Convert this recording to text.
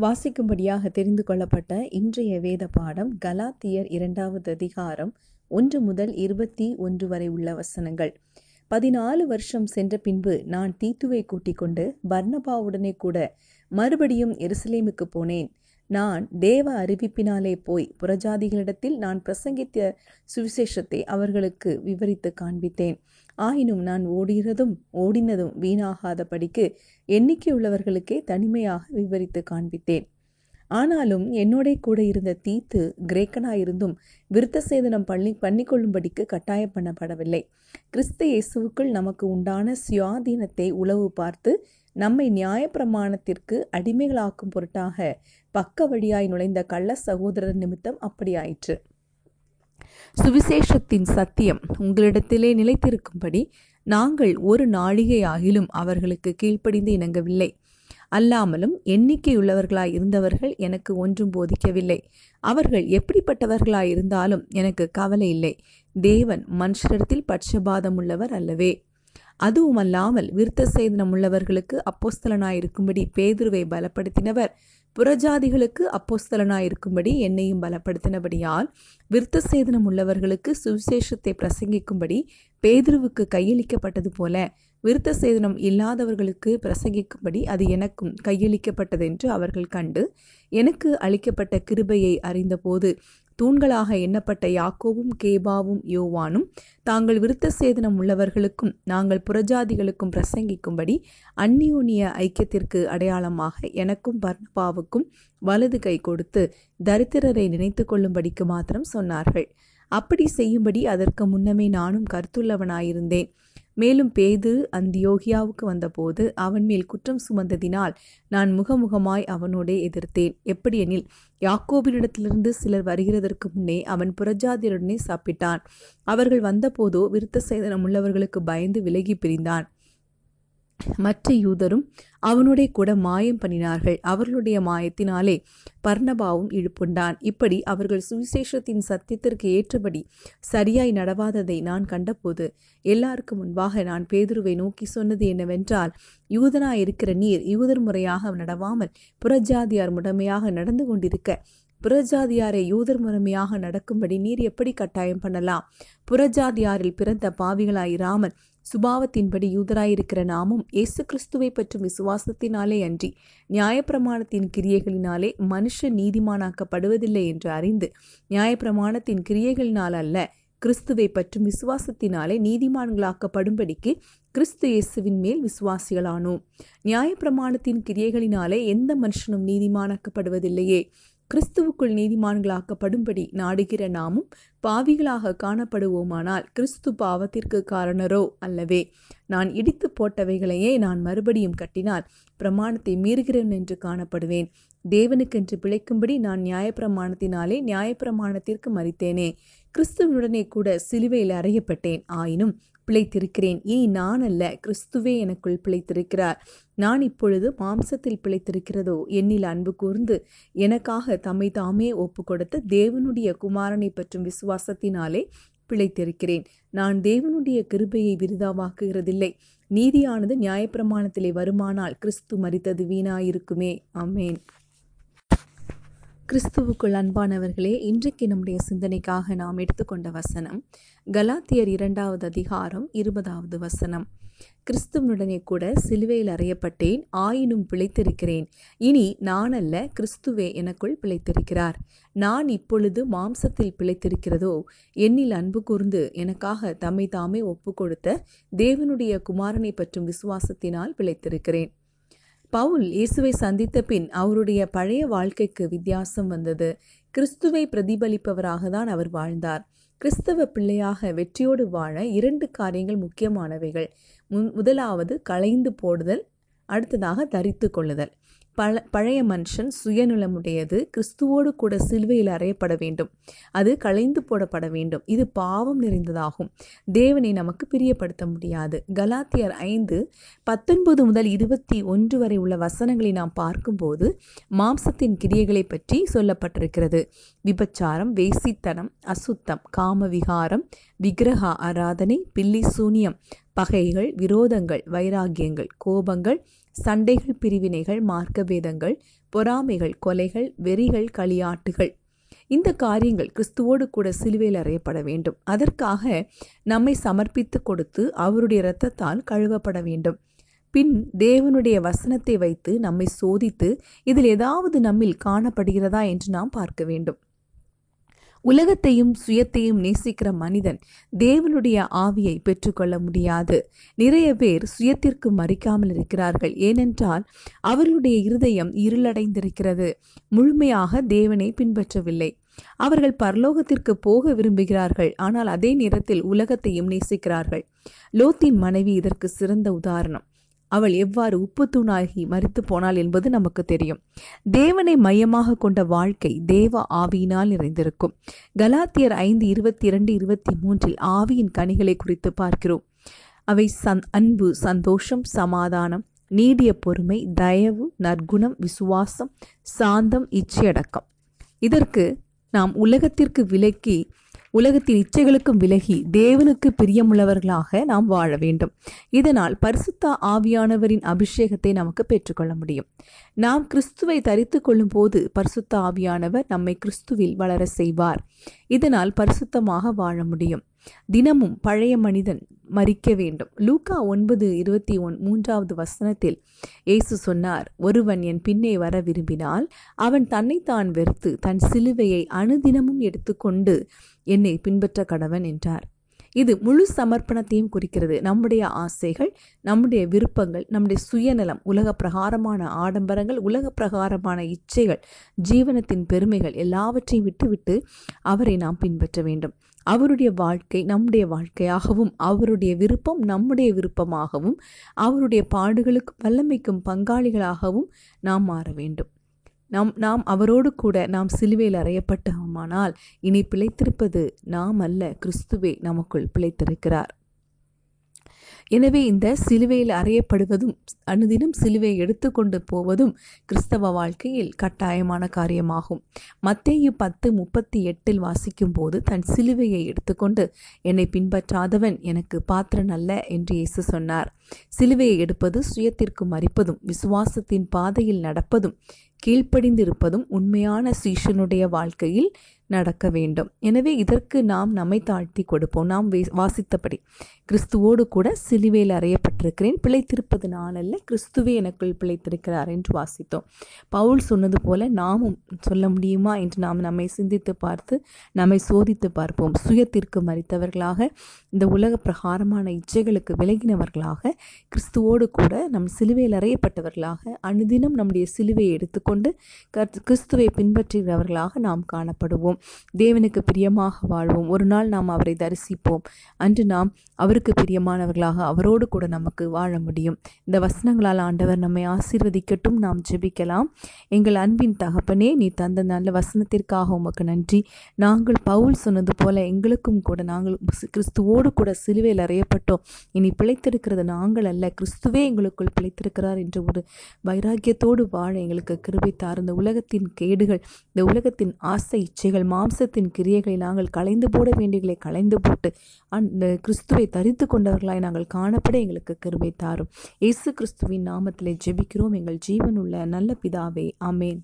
வாசிக்கும்படியாக தெரிந்து கொள்ளப்பட்ட இன்றைய வேத பாடம் கலாத்தியர் இரண்டாவது அதிகாரம் ஒன்று முதல் இருபத்தி ஒன்று வரை உள்ள வசனங்கள். பதினாலு வருஷம் சென்ற பின்பு நான் தீத்துவை கூட்டிக் கொண்டு பர்ணபாவுடனே கூட மறுபடியும் எருசலேமுக்கு போனேன். நான் தேவ அறிவிப்பினாலே போய் புறஜாதிகளிடத்தில் நான் பிரசங்கித்த சுவிசேஷத்தை அவர்களுக்கு விவரித்து காண்பித்தேன். ஆயினும் நான் ஓடுகிறதும் ஓடினதும் வீணாகாத படிக்கு எண்ணிக்கையுள்ளவர்களுக்கே தனிமையாக விவரித்து காண்பித்தேன். ஆனாலும் என்னோட கூட இருந்த தீத்து கிரேக்கனாயிருந்தும் விருத்த சேதனம் பண்ணி பண்ணிக்கொள்ளும்படிக்கு கட்டாயம் பண்ணப்படவில்லை. கிறிஸ்து இயேசுவுக்குள் நமக்கு உண்டான சுயாதீனத்தை உளவு பார்த்து நம்மை நியாயப்பிரமாணத்திற்கு அடிமைகளாக்கும் பொருட்டாக பக்க வழியாய் நுழைந்த கள்ள சகோதரர் நிமித்தம் அப்படியாயிற்று. சுவிசேஷத்தின் சத்தியம் உங்களிடத்திலே நிலைத்திருக்கும்படி நாங்கள் ஒரு நாழிகையாகிலும் அவர்களுக்கு கீழ்ப்படிந்து இணங்கவில்லை. அல்லாமலும் எண்ணிக்கையுள்ளவர்களாய் இருந்தவர்கள் எனக்கு ஒன்றும் போதிக்கவில்லை. அவர்கள் எப்படிப்பட்டவர்களாய் இருந்தாலும் எனக்கு கவலை இல்லை. தேவன் மனுஷரிடத்தில் பட்சபாதம் உள்ளவர் அல்லவே. அதுவும் அல்லாமல் விருத்த சேதனம் உள்ளவர்களுக்கு அப்போஸ்தலனாயிருக்கும்படி பேதுருவை பலப்படுத்தினவர். புறஜாதிகளுக்கு அப்போஸ்தலனாயிருக்கும்படி என்னையும் பலப்படுத்தினபடியால் விருத்த சேதனம் உள்ளவர்களுக்கு சுவிசேஷத்தை பிரசங்கிக்கும்படி பேதுருவுக்கு கையளிக்கப்பட்டது போல விருத்த சேதனம் இல்லாதவர்களுக்கு பிரசங்கிக்கும்படி அது எனக்கும் கையளிக்கப்பட்டதென்று அவர்கள் கண்டு எனக்கு அளிக்கப்பட்ட கிருபையை அறிந்தபோது தூண்களாக எண்ணப்பட்ட யாக்கோவும் கேபாவும் யோவானும் தாங்கள் விருத்த சேதனம் உள்ளவர்களுக்கும் நாங்கள் புறஜாதிகளுக்கும் பிரசங்கிக்கும்படி அந்நியோனிய ஐக்கியத்திற்கு அடையாளமாக எனக்கும் பர்ணபாவுக்கும் வலது கை கொடுத்து தரித்திரரை நினைத்து கொள்ளும்படிக்கு மாத்திரம் சொன்னார்கள். அப்படி செய்யும்படி அதற்கு முன்னமே நானும் கருத்துள்ளவனாயிருந்தேன். மேலும் பேது அந்தியோகியாவுக்கு வந்தபோது அவன் மேல் குற்றம் சுமந்ததினால் நான் முகமுகமாய் அவனோடே எதிர்த்தேன். எப்படியெனில் யாக்கோபினிடத்திலிருந்து சிலர் வருகிறதற்கு முன்னே அவன் புறஜாதியருடனே சாப்பிட்டான். அவர்கள் வந்தபோதோ விருத்த சேதனம் உள்ளவர்களுக்கு பயந்து விலகி பிரிந்தான். மற்ற யூதரும் அவனுடைய கூட மாயம் பண்ணினார்கள். அவர்களுடைய மாயத்தினாலே பர்ணபாவும் இழுப்புண்டான். இப்படி அவர்கள் சுவிசேஷத்தின் சத்தியத்திற்கு ஏற்றபடி சரியாய் நடவாததை நான் கண்டபோது எல்லாருக்கும் முன்பாக நான் பேதுருவை நோக்கி சொன்னது என்னவென்றால் யூதனாய் இருக்கிற நீர் யூதர் முறையாக நடவாமல் புறஜாதியார் முடமையாக நடந்து கொண்டிருக்க புறஜாதியாரை யூதர் முறைமையாக நடக்கும்படி நீர் எப்படி கட்டாயம் பண்ணலாம்? புறஜாதியாரில் பிறந்த பாவிகளாயிராமல் சுபாவத்தின்படி யூதராயிருக்கிற நாமும் இயேசு கிறிஸ்துவை பற்றும் விசுவாசத்தினாலே அன்றி நியாயப்பிரமாணத்தின் கிரியைகளினாலே மனுஷ நீதிமானாக்கப்படுவதில்லை என்று அறிந்து நியாயப்பிரமாணத்தின் கிரியைகளினால் அல்ல கிறிஸ்துவை பற்றும் விசுவாசத்தினாலே நீதிமான்களாக்கப்படும்படிக்கு கிறிஸ்து இயேசுவின் மேல் விசுவாசிகளானோம். நியாயப்பிரமாணத்தின் கிரியைகளினாலே எந்த மனுஷனும் நீதிமானாக்கப்படுவதில்லையே. கிறிஸ்துவுக்குள் நீதிமான்களாக்கப்படும்படி நாடுகிற நாமும் பாவிகளாக காணப்படுவோமானால் கிறிஸ்து பாவத்திற்கு காரணரோ அல்லவே? நான் இடித்து போட்டவைகளையே நான் மறுபடியும் கட்டினால் பிரமாணத்தை மீறுகிறேன் என்று காணப்படுவேன். தேவனுக்கென்று பிழைக்கும்படி நான் நியாயப்பிரமாணத்தினாலே நியாயப்பிரமாணத்திற்கு மறித்தேனே. கிறிஸ்துவனுடனே கூட சிலுவையில் அறையப்பட்டேன். ஆயினும் பிழைத்திருக்கிறேன். ஏய் நான் அல்ல கிறிஸ்துவே எனக்குள் பிழைத்திருக்கிறார். நான் இப்பொழுது மாம்சத்தில் பிழைத்திருக்கிறதோ? என்னில் அன்பு கூர்ந்து எனக்காக தம்மை தாமே ஒப்பு கொடுத்த தேவனுடைய குமாரனை பற்றும் விசுவாசத்தினாலே பிழைத்திருக்கிறேன். நான் தேவனுடைய கிருபையை விருதாவாக்குகிறதில்லை. நீதியானது நியாயப்பிரமாணத்திலே வருமானால் கிறிஸ்து மறித்தது வீணாயிருக்குமே. அம்மேன் கிறிஸ்துவுக்குள் அன்பானவர்களே இன்றைக்கு நம்முடைய சிந்தனைக்காக நாம் எடுத்துக்கொண்ட வசனம் கலாத்தியர் இரண்டாவது அதிகாரம் இருபதாவது வசனம். கிறிஸ்துவனுடனே கூட சிலுவையில் அறையப்பட்டேன் ஆயினும் பிழைத்திருக்கிறேன். இனி நான் அல்ல கிறிஸ்துவே எனக்குள் பிழைத்திருக்கிறார். நான் இப்பொழுது மாம்சத்தில் பிழைத்திருக்கிறதோ? என்னில் அன்பு கூர்ந்து எனக்காக தம்மை தாமே ஒப்பு கொடுத்த தேவனுடைய குமாரனை பற்றும் விசுவாசத்தினால் பிழைத்திருக்கிறேன். பவுல் இயேசுவை சந்தித்த பின் அவருடைய பழைய வாழ்க்கைக்கு வித்தியாசம் வந்தது. கிறிஸ்துவை பிரதிபலிப்பவராக தான் அவர் வாழ்ந்தார். கிறிஸ்தவ பிள்ளையாக வெற்றியோடு வாழ இரண்டு காரியங்கள் முக்கியமானவைகள். முதலாவது களைந்து போடுதல் அடுத்ததாக தரித்து கொள்ளுதல். பழ பழைய மனுஷன் சுயநலமுடையது. கிறிஸ்துவோடு கூட சிலுவையில் அறையப்பட வேண்டும். அது களைந்து போடப்பட வேண்டும். இது பாவம் நிறைந்ததாகும். தேவனை நமக்கு பிரியப்படுத்த முடியாது. கலாத்தியர் ஐந்து பத்தொன்பது முதல் இருபத்தி ஒன்று வரை உள்ள வசனங்களை நாம் பார்க்கும்போது மாம்சத்தின் கிரியைகளை பற்றி சொல்லப்பட்டிருக்கிறது. விபச்சாரம் வேசித்தனம் அசுத்தம் காமவிகாரம் விக்கிரக ஆராதனை பில்லி சூனியம் பகைகள் விரோதங்கள் வைராகியங்கள் கோபங்கள் சண்டைகள் பிரிவினைகள் மார்க்க வேதங்கள் பொறாமைகள் கொலைகள் வெறிகள் களியாட்டுகள். இந்த காரியங்கள் கிறிஸ்துவோடு கூட சிலுவையில் அறையப்பட வேண்டும். அதற்காக நம்மை சமர்ப்பித்து கொடுத்து அவருடைய இரத்தத்தால் கழுவப்பட வேண்டும். பின் தேவனுடைய வசனத்தை வைத்து நம்மை சோதித்து இதில் ஏதாவது நம்மில் காணப்படுகிறதா என்று நாம் பார்க்க வேண்டும். உலகத்தையும் சுயத்தையும் நேசிக்கிற மனிதன் தேவனுடைய ஆவியை பெற்றுக்கொள்ள முடியாது. நிறைய பேர் சுயத்திற்கு மறிக்காமல் இருக்கிறார்கள். ஏனென்றால் அவர்களுடைய இருதயம் இருளடைந்திருக்கிறது. முழுமையாக தேவனை பின்பற்றவில்லை. அவர்கள் பரலோகத்திற்கு போக விரும்புகிறார்கள். ஆனால் அதே நேரத்தில் உலகத்தையும் நேசிக்கிறார்கள். லோத்தின் மனைவி இதற்கு சிறந்த உதாரணம். அவள் எவ்வாறு உப்புத்தூணாகி மறித்து போனாள் என்பது நமக்கு தெரியும். தேவனை மையமாக கொண்ட வாழ்க்கை தேவ ஆவியினால் நிறைந்திருக்கும். கலாத்தியர் ஐந்து இருபத்தி இரண்டு இருபத்தி மூன்றில் ஆவியின் கனிகளை குறித்து பார்க்கிறோம். அவை சந் அன்பு சந்தோஷம் சமாதானம் நீடிய பொறுமை தயவு நற்குணம் விசுவாசம் சாந்தம் இச்சையடக்கம். இதற்கு நாம் உலகத்திற்கு விலக்கி உலகத்தின் இச்சைகளுக்கும் விலகி தேவனுக்கு பிரியமுள்ளவர்களாக நாம் வாழ வேண்டும். இதனால் பரிசுத்த ஆவியானவரின் அபிஷேகத்தை நமக்கு பெற்றுக்கொள்ள முடியும். நாம் கிறிஸ்துவை தரித்து கொள்ளும் போது பரிசுத்த ஆவியானவர் நம்மை கிறிஸ்துவில் வளர செய்வார். இதனால் பரிசுத்தமாக வாழ முடியும். தினமும் பழைய மனிதன் மறிக்க வேண்டும். லூக்கா ஒன்பது இருபத்தி ஒன் மூன்றாவது வசனத்தில் இயேசு சொன்னார் ஒருவன் என் பின்னே வர விரும்பினால் அவன் தன்னைத்தான் வெறுத்து தன் சிலுவையை அணுதினமும் எடுத்துக்கொண்டு என்னை பின்பற்ற கடவன் என்றார். இது முழு சமர்ப்பணத்தையும் குறிக்கிறது. நம்முடைய ஆசைகள் நம்முடைய விருப்பங்கள் நம்முடைய சுயநலம் உலக பிரகாரமான ஆடம்பரங்கள் உலக பிரகாரமான இச்சைகள் ஜீவனத்தின் பெருமைகள் எல்லாவற்றையும் விட்டுவிட்டு அவரை நாம் பின்பற்ற வேண்டும். அவருடைய வாழ்க்கை நம்முடைய வாழ்க்கையாகவும் அவருடைய விருப்பம் நம்முடைய விருப்பமாகவும் அவருடைய பாடுகளுக்கும் வல்லமைக்கும் பங்காளிகளாகவும் நாம் மாற வேண்டும். நாம் நாம் அவரோடு கூட நாம் சிலுவையில் அறையப்பட்டோமானால் இனி பிழைத்திருப்பது நாம் அல்ல கிறிஸ்துவே நமக்குள் பிழைத்திருக்கிறார். எனவே இந்த சிலுவையில் அறையப்படுவதும் அனுதினம் சிலுவையை எடுத்துக்கொண்டு போவதும் கிறிஸ்தவ வாழ்க்கையில் கட்டாயமான காரியமாகும். மத்தேயு பத்து முப்பத்தி எட்டில் வாசிக்கும் போது தன் சிலுவையை எடுத்துக்கொண்டு என்னை பின்பற்றாதவன் எனக்கு பாத்திரன் அல்ல என்று இயேசு சொன்னார். சிலுவையை எடுப்பது சுயத்திற்கு மறிப்பதும் விசுவாசத்தின் பாதையில் நடப்பதும் கீழ்ப்படிந்திருப்பதும் உண்மையான சீஷனுடைய வாழ்க்கையில் நடக்க வேண்டும். எனவே இதற்கு நாம் நம்மை தாழ்த்தி கொடுப்போம். நாம் வாசித்தபடி கிறிஸ்துவோடு கூட சிலுவையில் அறையப்பட்டிருக்கிறேன். பிழைத்திருப்பது நான் அல்ல கிறிஸ்துவே எனக்குள் பிழைத்திருக்கிறார் என்று வாசித்தோம். பவுல் சொன்னது போல நாமும் சொல்ல முடியுமா என்று நாம் நம்மை சிந்தித்து பார்த்து நம்மை சோதித்து பார்ப்போம். சுயத்திற்கு மறித்தவர்களாக இந்த உலக பிரகாரமான இச்சைகளுக்கு விலகினவர்களாக கிறிஸ்துவோடு கூட நம் சிலுவையில் அறையப்பட்டவர்களாக அனுதினம் நம்முடைய சிலுவையை எடுத்துக்கொண்டு கிறிஸ்துவை பின்பற்றுகிறவர்களாக நாம் காணப்படுவோம். தேவனுக்கு பிரியமாக வாழ்வோம். ஒரு நாள் நாம் அவரை தரிசிப்போம். அன்று நாம் அவருக்கு பிரியமானவர்களாக அவரோடு கூட நமக்கு வாழ முடியும். இந்த வசனங்களால் ஆண்டவர் நம்மை ஆசீர்வதிக்கட்டும். நாம் ஜெபிக்கலாம். எங்கள் அன்பின் தகப்பனே நீ தந்த நல்ல வசனத்திற்காக உமக்கு நன்றி. நாங்கள் பவுல் சொன்னது போல எங்களுக்கும் கூட நாங்கள் கிறிஸ்துவோடு கூட சிலுவையில் அறையப்பட்டோம். இனி பிழைத்திருக்கிறது நாங்கள் அல்ல. கிறிஸ்துவே எங்களுக்குள் பிழைத்திருக்கிறார் என்ற ஒரு வைராக்கியத்தோடு வாழ எங்களுக்கு கிருபித்தார் தார். இந்த உலகத்தின் கேடுகள் இந்த உலகத்தின் ஆசை இச்சைகள் மாம்சத்தின் கிரியைகளை நாங்கள் களைந்து போட வேண்டியகளை களைந்து போட்டு அந்த கிறிஸ்துவை தரித்து கொண்டவர்களாய் நாங்கள் காணப்பட எங்களுக்கு கிருபை தாரும். இயேசு கிறிஸ்துவின் நாமத்திலே ஜெபிக்கிறோம். எங்கள் ஜீவனுள்ள நல்ல பிதாவே. அமேன்